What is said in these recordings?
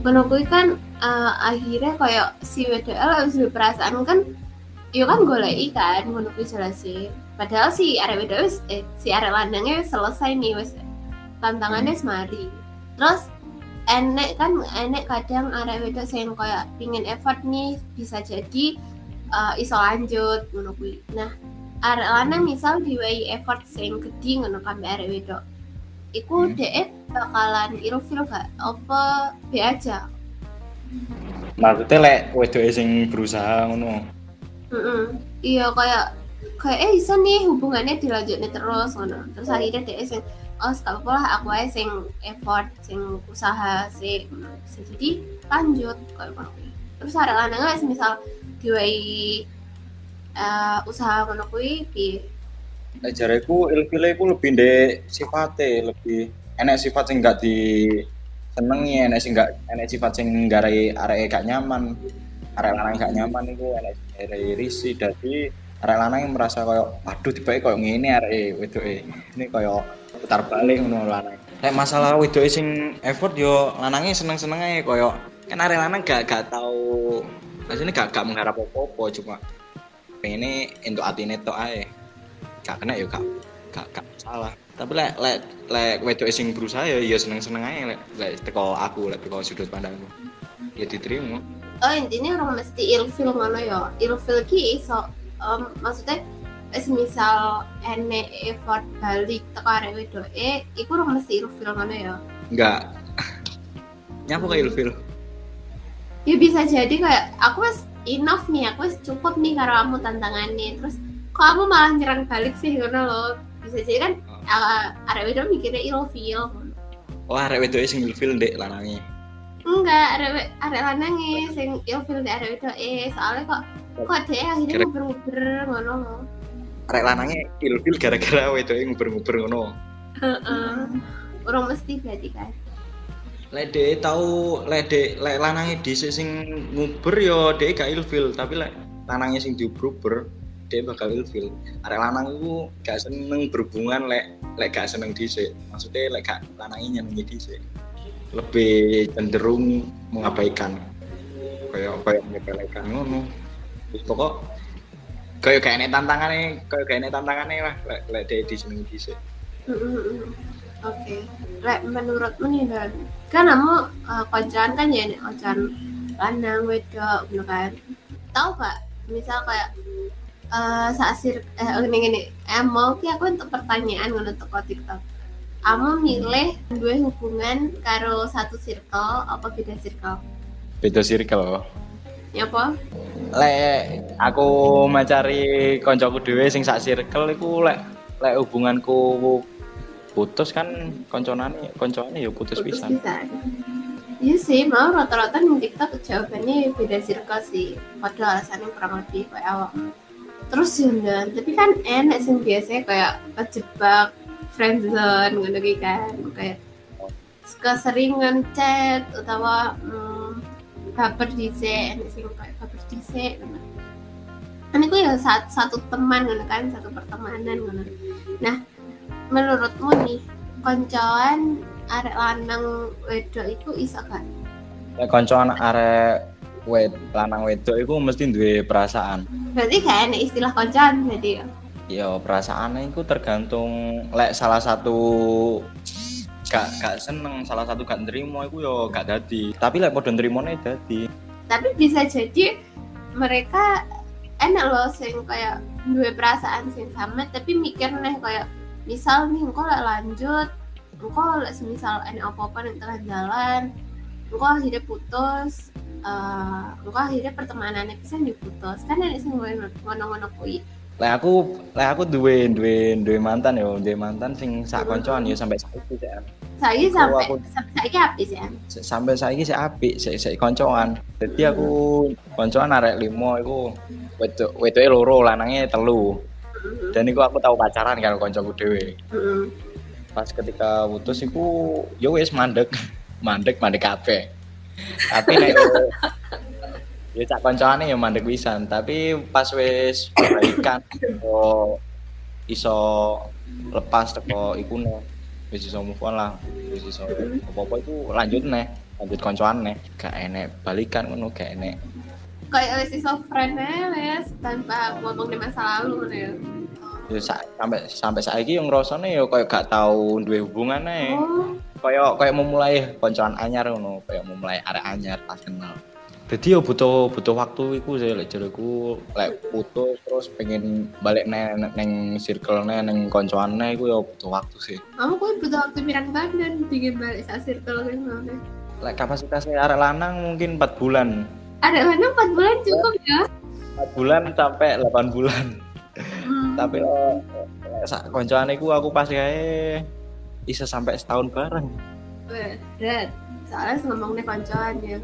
ngono kan uh, akhirnya kayak si WDL harus perasaan kan yo kan goleki kan ngono kuwi jelase padahal si arek wis eh, si arek lanangnya wis selesai nih wis tantangannya semari terus enek kan enek kadang arek wedok sing kayak pingin effort nih bisa jadi uh, iso lanjut ngono kuwi. Nah arek lanang misal diwai effort sing gede ngono kan arek wedok iku hmm. dhek bakalan ilfil gak? Apa be aja? Maksudnya lek wedok sing berusaha ngono. Mm -mm. iya kayak kayak eh bisa nih hubungannya dilanjutnya terus ngono. Terus akhirnya dia sing oh gak apa lah aku aja sing effort sing usaha sih. Jadi lanjut kayak ngono. Terus ada lanang misal diwai uh, usaha ngono kuwi piye Nek jareku ilfile iku lebih ndek sifate, lebih enek sifat sing gak di senengi, enek sing gak enek sifat sing garai arek gak nyaman. Arek lanang gak nyaman iku enek garai risi dadi arek lanang yang merasa koyo aduh tiba koyo ngene arek wedoke. Ini koyo putar balik ngono lanang. Nek masalah wedoke sing effort yo lanangnya seneng-seneng ae koyo kan arek lanang gak gak tau maksudnya gak gak mengharap apa-apa cuma pengen untuk atine tok ae gak kena ya gak gak, gak salah tapi lek lek lek wedok sing berusaha ya ya seneng seneng aja lek lek teko aku lek teko sudut pandangku ya diterima. Oh intinya orang mesti ilfil mana ya. Ilfil ki iso um, maksudnya misal ene effort balik teko arek wedok eh iku orang mesti ilfil mana ya. Enggak. Nyapa kayak ilfil? Ya bisa jadi kayak aku mas enough nih aku cukup nih karo kamu tantangannya. Terus kamu malah nyerang balik sih karena lo bisa jadi kan uh, arek wedok mikirnya ilfil oh arek wedok sing ilfil dek lanangi enggak arek arek lanangi sing ilfil dek arek wedok eh soalnya kok kok deh akhirnya nguber-nguber ngono lo arek lanangi ilfil gara-gara wedok nguber-nguber ngono. Heeh. Orang mesti berarti kan tau lek dek lek lanangi dhisik sing nguber yo dek gak ilfil tapi lek lanangi sing diuber-uber dia bakal ilfil arek lanang itu gak seneng berhubungan lek lek gak seneng dhisik. Maksudnya lek gak lanangnya nyenengi dhisik. Lebih cenderung mengabaikan. Kayak kayak menyepelekan ngono. Pokok kayak kayak ini tantangannya kayak kayak ini tantangannya lah lek lek dia disenengi dhisik. Oke, okay. lek menurutmu nih dan kan kamu uh, kan ya koncoan lanang wedok gitu kan? Tahu gak? Misal kayak uh, saat sir eh ini gini. Eh, mau ki aku untuk pertanyaan untuk TikTok. Kamu milih dua hubungan karo satu circle apa beda circle? Beda circle. Ya apa? Le aku mencari koncoku dewe sing sak circle iku lek lek hubunganku putus kan konconane konconane ya putus, putus pisan. Iya sih, mau rata-rata di TikTok jawabannya beda circle sih. Padahal alasannya kurang lebih kayak awak terus ya tapi kan enak sih biasanya kayak kejebak friendzone gitu kan. Kayak keseringan chat atau hmm, baper DC enak sih kayak baper DC kan itu ya satu, satu teman gitu kan satu pertemanan gitu nah menurutmu nih koncoan arek lanang wedok itu isa kan ya koncoan arek wed lanang wedok itu mesti duwe perasaan. Berarti kayak enak istilah koncoan berarti ya. Iya, perasaan itu tergantung lek salah satu gak gak seneng, salah satu gak nerimo itu yo gak dadi. Tapi lek padha nih dadi. Tapi bisa jadi mereka enak loh sing kayak dua perasaan sing sama tapi mikir nih kayak misal nih engkau lek lanjut engkau lek semisal enak apa-apa di tengah jalan engkau akhirnya putus uh, engko akhirnya pertemanannya bisa diputus. Kan ada sing ngono-ngono kuwi lah aku lah aku duwe duwe duwe mantan yo duwe mantan sing sak koncoan yo sampai saiki sih saiki sampai saiki apik sih sampai saiki sih apik sik sik koncoan. Jadi aku koncoan arek limo iku wedok wedoke loro lanangnya telu. Mm-hmm. dan iku aku tahu pacaran karo koncoku dhewe. Mm-hmm. pas ketika putus iku yo wis mandek mandek mandek kabeh. Tapi nek ya cak koncone ya mandek pisan. Tapi pas wis baikan kok iso lepas teko ikune wis iso move on lah. Wis iso apa-apa itu lanjut nih lanjut koncoan nih gak enek balikan ngono gak enek. Kayak wis iso friend ae wis tanpa ngomong di masa lalu sa- sampai sampai saiki yang ngrasane ya kayak gak tau duwe hubungan ae. Oh kayak kayak memulai koncoan anyar ngono kayak memulai arek anyar pas kenal. Jadi ya butuh butuh waktu iku sih lek jareku lek putus terus pengen balik neng neng circle neng neng koncoane iku ya butuh waktu sih. Kamu kok butuh waktu pirang tahun dan bikin balik sa circle kan maksudnya lek kapasitasnya arek lanang mungkin 4 bulan. Ada lanang 4 bulan cukup ya? 4 bulan sampai 8 bulan. Hmm. tapi lek lek sak koncoane iku aku pas kae bisa sampai setahun bareng. Berat soalnya ngomongnya koncoan ya.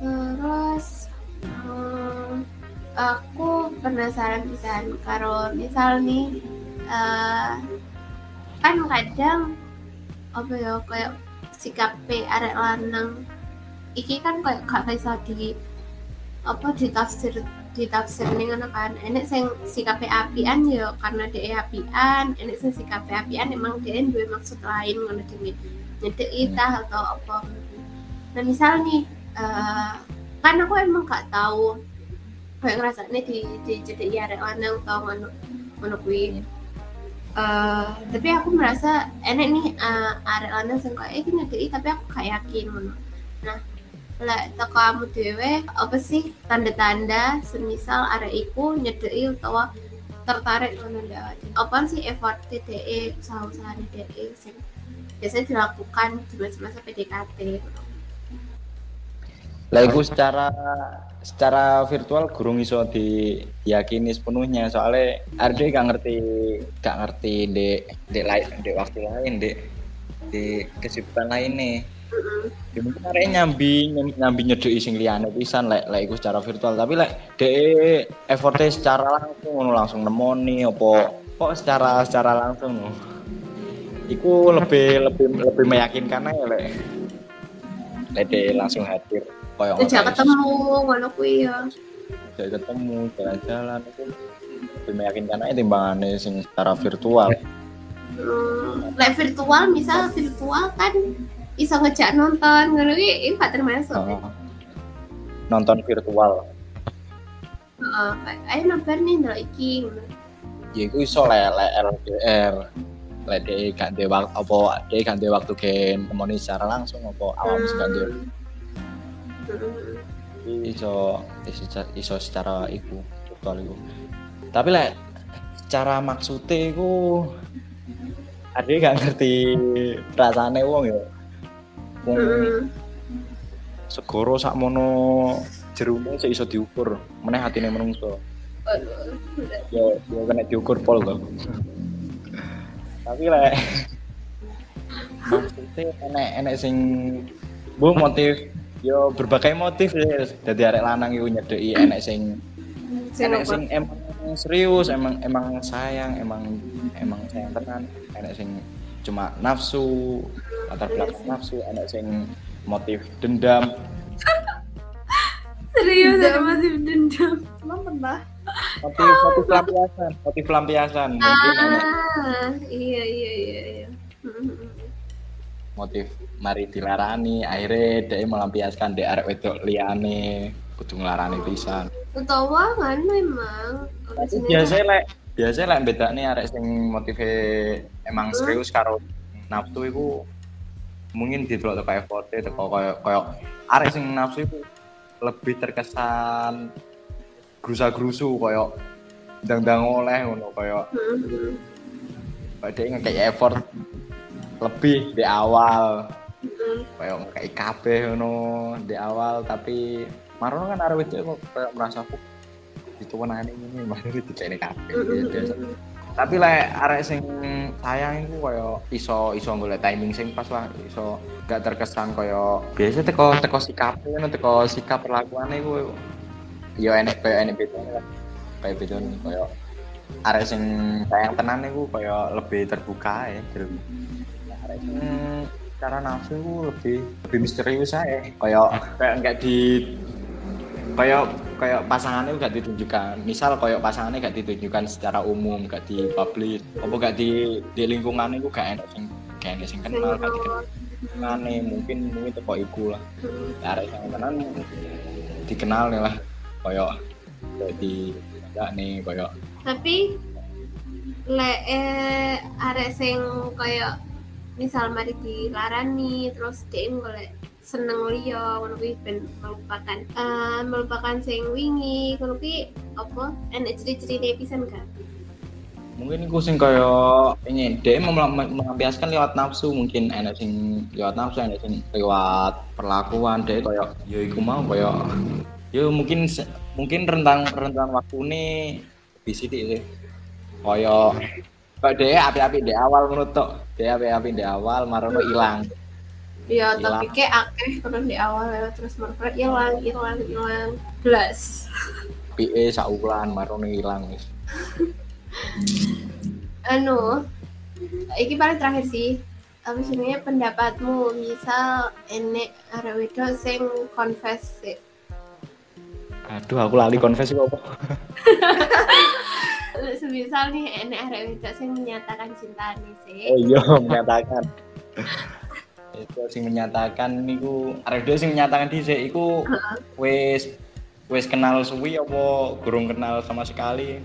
Terus hmm, aku penasaran pisan karo misal nih eh, kan kadang apa ya kayak sikap arek lanang. Iki kan kayak gak bisa di apa ditafsir ditafsir nih ngono kan. Enek sing sikape apian ya karena dia apian. Enek sing sikape apian emang dia duwe maksud lain ngono dene nyedek itah atau apa. Nah misal nih eh, kan aku emang gak tahu kayak ngerasanya di di jadi arek lanang atau ngono ngono kuwi. Eh, tapi aku merasa enek nih eh, arek lanang sing iki nyedeki tapi aku gak yakin ngono. Nah lek teko kamu dewe apa sih tanda-tanda? Semisal arek iku nyedeki utawa tertarik ngono ndak apa sih effort DE usaha-usaha DE sing biasanya dilakukan di masa-masa PDKT Lah secara secara virtual gurung iso diyakini sepenuhnya. Soalnya Arde gak ngerti gak ngerti di di lain di waktu lain di di kesibukan lain nih ya mungkin arek nyambi nyam- nyambi nyedeki sing liyane pisan lek lek iku secara virtual tapi lek de effortnya secara langsung ngono langsung nemoni apa kok secara secara langsung. Iku lebih lebih lebih meyakinkan aja lek lek de langsung hadir koyo ngono. ketemu ngono kuwi ya. Ketemu jalan-jalan itu lebih meyakinkan aja timbangannya sing secara virtual Hmm, lek virtual misal virtual kan iso ngejak nonton ngono kuwi iki gak termasuk. Heeh. nonton virtual Heeh, ayo nobar nih ndelok iki ngono. ya iku iso lek LDR lek de gak waktu apa de gak waktu gen temoni secara langsung apa awam gak de Hmm. iso iso, iso secara iku virtual iku tapi lek secara maksudnya iku ada gak ngerti rasane wong ya wong Hmm. segoro sak mono jerune sik iso diukur. Meneh hatine menungso. Yo yo kena diukur pol to. Tapi lek maksudnya enek enek sing bu motif yo berbagai motif ya dadi arek lanang iku nyedeki enek sing enek sing emang serius emang emang sayang emang emang sayang tenan. Enek sing cuma nafsu latar belakang nafsu enek sing motif dendam Serius ada masih dendam. Emang pernah? motif motif lampiasan motif lampiasan mungkin enek Ah, iya iya iya iya. Hmm. motif mari dilarani akhirnya dia melampiaskan di arek wedok liane kudu nglarani pisan Utawa kan memang biasanya lek biasanya lek bedane arek sing motive emang Hmm. serius karo nafsu iku mungkin didelok teko effort teko koyo koyo arek sing nafsu iku lebih terkesan grusa-grusu koyo ndang-ndang oleh ngono koyo Hmm. koyo dia ngekei effort lebih di awal Hmm. kayak kabeh ngono di awal tapi marono kan kok kayak merasa aku itu menane ini malah dikene kabeh Hmm. biasa tapi lek arek sing sayang iku kaya iso iso golek timing sing pas lah iso gak terkesan kaya biasa teko teko sikap ngono teko sikap perlakuane iku yo enek kaya enek bedane lah. Kaya bedane kaya arek sing sayang tenan iku kaya lebih terbuka ya jadi arek sing cara nafsu lebih lebih misterius aja kaya kayak enggak di kayak kayak pasangannya gak ditunjukkan. Misal kayak pasangannya gak ditunjukkan secara umum gak dipublish apa gak di di lingkungan itu gak enak sing kayak sing kenal kan nih mungkin mungkin itu kok iku lah. Arek yang kenal dikenal nih lah koyo jadi ya nih koyo tapi le eh arek sing koyo misal mari dilarani terus dia golek seneng liya ngono kuwi ben melupakan. Eh, melupakan sing wingi ngono kuwi apa? Enek ciri-cirine pisan kan mungkin iku sing kaya ini dia melampiaskan lewat nafsu mungkin. Enak sing lewat nafsu enak sing lewat perlakuan dia kaya yo iku mau kaya yo mungkin se- mungkin rentang rentang waktu ini di sini sih. Kaya kaya dia api-api di awal menurut tok dia api-api di awal marono hilang Iya, Hilang. tapi kayak akeh terus di awal ya, terus mereka hilang, hilang, hilang, belas. PE saulan marono hilang wis Anu, iki paling terakhir sih. Apa sebenarnya pendapatmu misal enek arek wedok sing confess sih. aduh aku lali konfes kok apa Semisal nih enek arek wedok sing menyatakan cinta nih sih. Oh iya menyatakan. Itu sing menyatakan niku arek dhewe sing menyatakan dhisik iku wis wis kenal suwi apa gurung kenal sama sekali.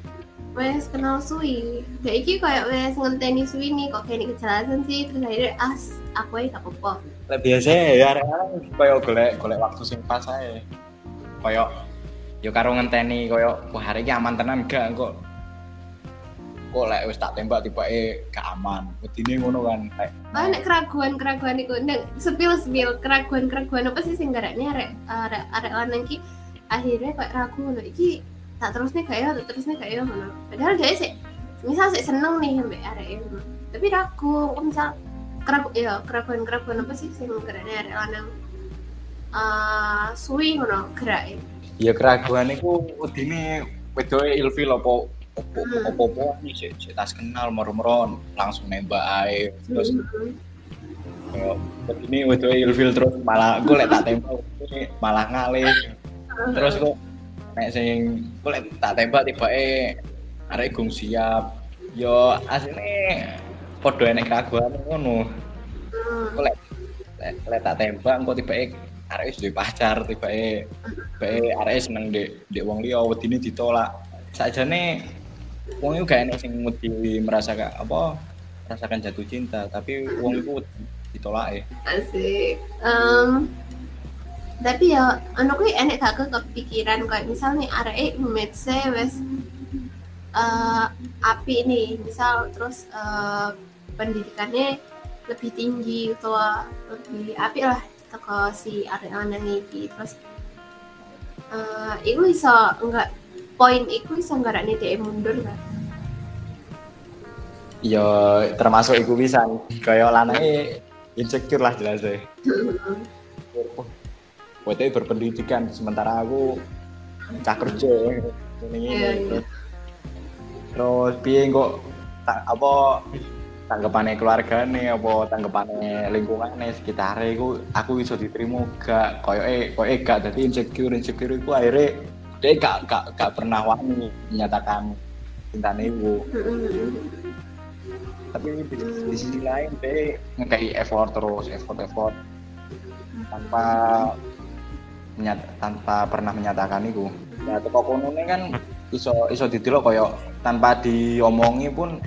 Wes kenal suwi. Dek iki kayak wes ngenteni suwi nih kok kayak kejelasan sih terus akhirnya as aku aja gak apa-apa. Lah biasa ya arek-arek koyo golek golek waktu sing pas ae. Koyo yo karo ngenteni koyo wah hari iki aman tenan gak kok kok lek wis tak tembak tibake gak aman. Wedine ngono kan. Lek Oh, nek keraguan-keraguan iku ndang sepil-sepil keraguan-keraguan apa sih sing garakne arek arek arek lanang ki akhirnya kayak ragu ngono iki tak terusnya kayak ya, tak terusnya kayak ya ngono. Padahal dia sih misal sih seneng nih sampai arek ngono. Tapi ragu, kok misal keragu ya keraguan-keraguan apa sih sing garakne arek lanang eh suwi ngono gerak ya keraguan iku wedine wedoke ilfil apa opo Hmm. opo opo nih sik sik tas kenal moro-moro langsung nembak ae terus kayak wedine wedoke ilfil terus malah gue lek tak tembak malah ngalih. Terus kok nek sing gue lek tak tembak tibake arek gung siap. Yo asline padha enek keraguan ngono. Kok lek lek lek tak tembak engko tibake arek wis duwe pacar tibake tibake arek seneng ndek ndek wong liya wedine ditolak. Sakjane wong iku gak enek sing wedi merasakan apa merasakan jatuh cinta tapi wong wedi ditolak asik. Em, tapi ya anu kuwi enek gak ke kepikiran kayak misalnya arek image wes eh api nih. Misal terus eh, pendidikannya lebih tinggi atau lebih api lah teko si arek lanang iki. Terus eh iku iso enggak poin iku iso nggarakne dhek mundur kan ya termasuk iku bisa. Kaya lanange insecure lah jelas deh Wete berpendidikan sementara aku cah kerja ini Iya, iya. terus piye kok ta- apa tanggapane keluargane apa tanggapane lingkungannya sekitar iku aku iso diterima gak? Koyoke koyoke gak dadi insecure insecure iku akhirnya dia gak gak gak pernah wani menyatakan cintane iku tapi di, di sisi lain dia ngekei effort terus effort effort. Tanpa menyat, tanpa pernah menyatakan itu. Ya teko kono kan iso iso didelok koyo tanpa diomongi pun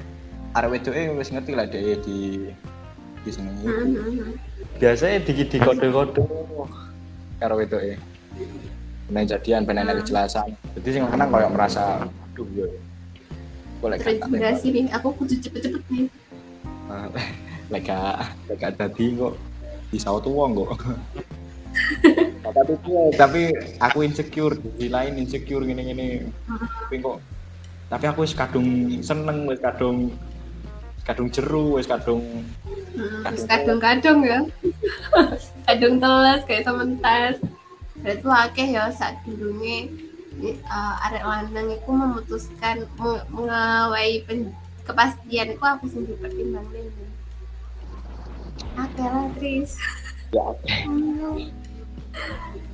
arek wedoke wis ngerti lah dia di di sini. Biasanya di di kode kode karo wedoke benar jadian benar Hmm. kejelasan. Jadi sing menang koyo merasa aduh yo. Boleh kan tembak. terintimidasi nih aku kudu cepet-cepet nih lega lega tadi kok bisa tua kok. Nah, tapi tapi aku insecure di lain insecure gini gini tapi kok tapi aku wis kadung seneng wis kadung kadung jeru wis kadung Hmm, terus kadung-kadung ya. Kadung telas kayak sementas berarti akeh ya saat dulunya uh, arek lanang itu memutuskan meng- mengawai kepastian itu aku sendiri pertimbangkan akeh lah Tris. Ya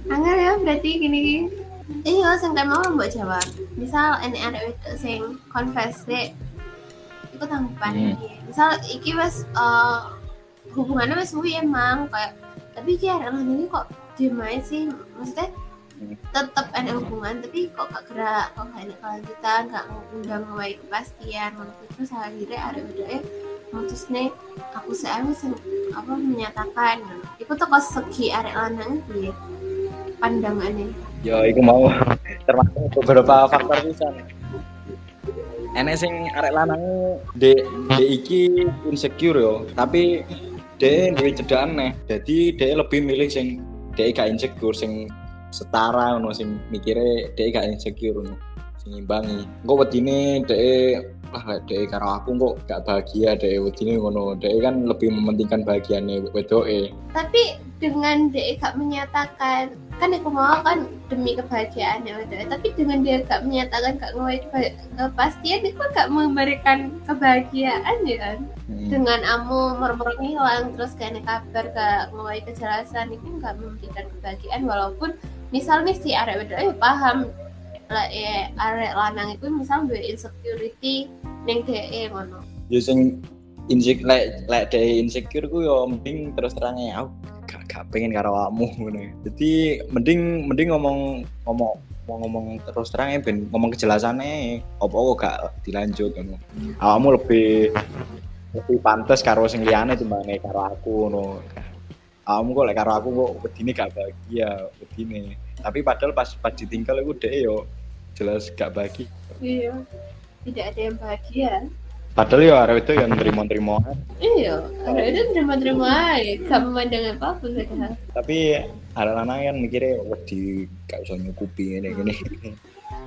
Angel ya berarti gini. Iya sing kan mau mbok jawab. Misal enek arek wedok sing confess dek. Iku tanggapan Hmm. iki misal iki wis eh, hubungannya masih suwi emang kayak tapi arek lanang ini kok diem aja sih maksudnya Hmm. tetap ada hubungan tapi kok gak gerak kok gak ada kelanjutan gak ngundang ngawai kepastian terus akhirnya ada bedanya mutus nih aku sing apa menyatakan iku tuh kok segi arek lanang piye pandangannya Ya, iku mau termasuk beberapa faktor pisan. Enek sing arek lanang dek dek iki insecure yo, tapi dek duwe cedhakan neh. Jadi dek lebih milih sing dek gak insecure sing setara ngono sing mikire dek gak insecure ngono. Sing imbangi. Engko wedine dek lah dek karo aku kok gak bahagia dek wedine ngono. Dek kan lebih mementingkan bahagiane wedoke. tapi dengan dia gak menyatakan kan aku mau kan demi kebahagiaan ya udah tapi dengan dia gak menyatakan gak ngawai kepastian itu gak memberikan kebahagiaan ya kan Hmm. dengan amu murmur hilang terus kayak kabar gak ngawai kejelasan itu gak memberikan kebahagiaan walaupun misalnya si arek wedok ya paham lah ya arek lanang itu misal dua insecurity neng DE ngono ya sing insecure lek lek dhewe insecure ku yo mending terus terangnya aku gak, gak pengen karo awakmu ngono. Jadi mending mending ngomong ngomong mau ngomong terus terang ya ben ngomong kejelasannya apa kok gak dilanjut ngono. Awakmu lebih lebih pantas karo sing liyane timbang karo aku ngono. Awakmu kok lek karo aku kok wedine gak bahagia wedine. Tapi padahal pas pas ditinggal iku dhek yo jelas gak bahagia. iya tidak ada yang bahagia Padahal ya arek itu yang terima-terima Iya, ada itu terima-terima aja, gak memandang apa pun padahal. tapi ada lanang kan mikirnya wah di gak bisa nyukupi ini gini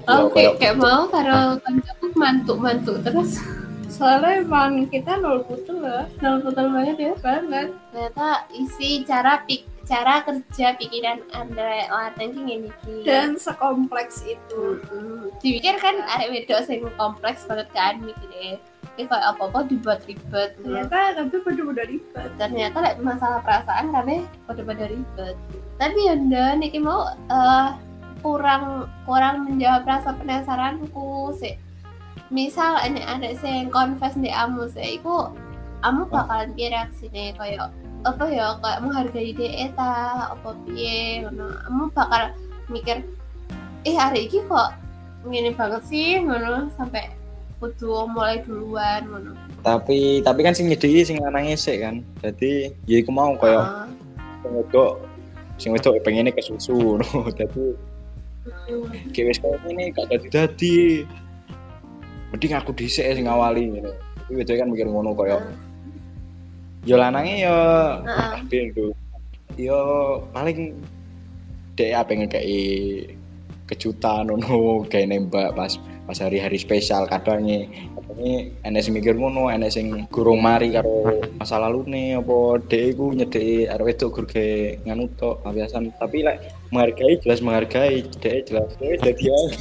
Oh, Ya, kayak, kayak mau karo kancaku mantuk-mantuk terus. Soalnya emang kita nol putul lah, nol putul banget ya banget. Ternyata isi cara pik cara kerja pikiran anda lateng ini dan sekompleks itu. Dipikir kan arek wedok sing kompleks banget kan mikirnya. Ini kayak apa-apa dibuat ribet. ternyata tapi bener-bener ribet. Ternyata like, masalah perasaan kami pada-pada ribet. Tapi yanda niki mau eh, kurang kurang menjawab rasa penasaranku sih misal sih yang confess di amu sih iku amu bakalan piye reaksine? Kayak apa ya kayak menghargai dia ta apa piye? Ngono. Amu bakal mikir eh hari ini kok ngene banget sih? Ngono sampai kudu mulai duluan ngono. Tapi tapi kan sing nyedhi sing lanangnya sih kan. Jadi ya iku mau kayak Ah. sing wedok sing wedok pengennya ke susu no jadi Hmm. kayak wis kayak ini gak dadi dadi mending aku dhisik sing ngawali gitu tapi wedok kan mikir ngono kayak ya lanangnya ya Heeh. kabeh tuh ya paling dek apa ngekei kejutan ngono kayak nembak pas pas hari-hari spesial kadangnya enek sing mikir ngono enek sing gurung mari karo masa lalu nih apa dek iku nyedeki arep wedok gur ge nganu tok biasan tapi lek menghargai jelas menghargai dek jelas dek dadi ae.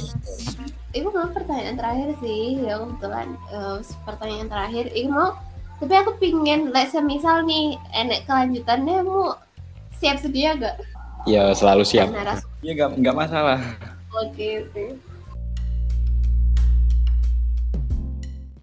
Iku mau pertanyaan terakhir sih, ya kebetulan eh, pertanyaan terakhir. Iku mau, tapi aku pingin, like semisal nih, enek kelanjutannya mau siap sedia gak? ya selalu siap Naras. ya nggak nggak masalah Oke, oke.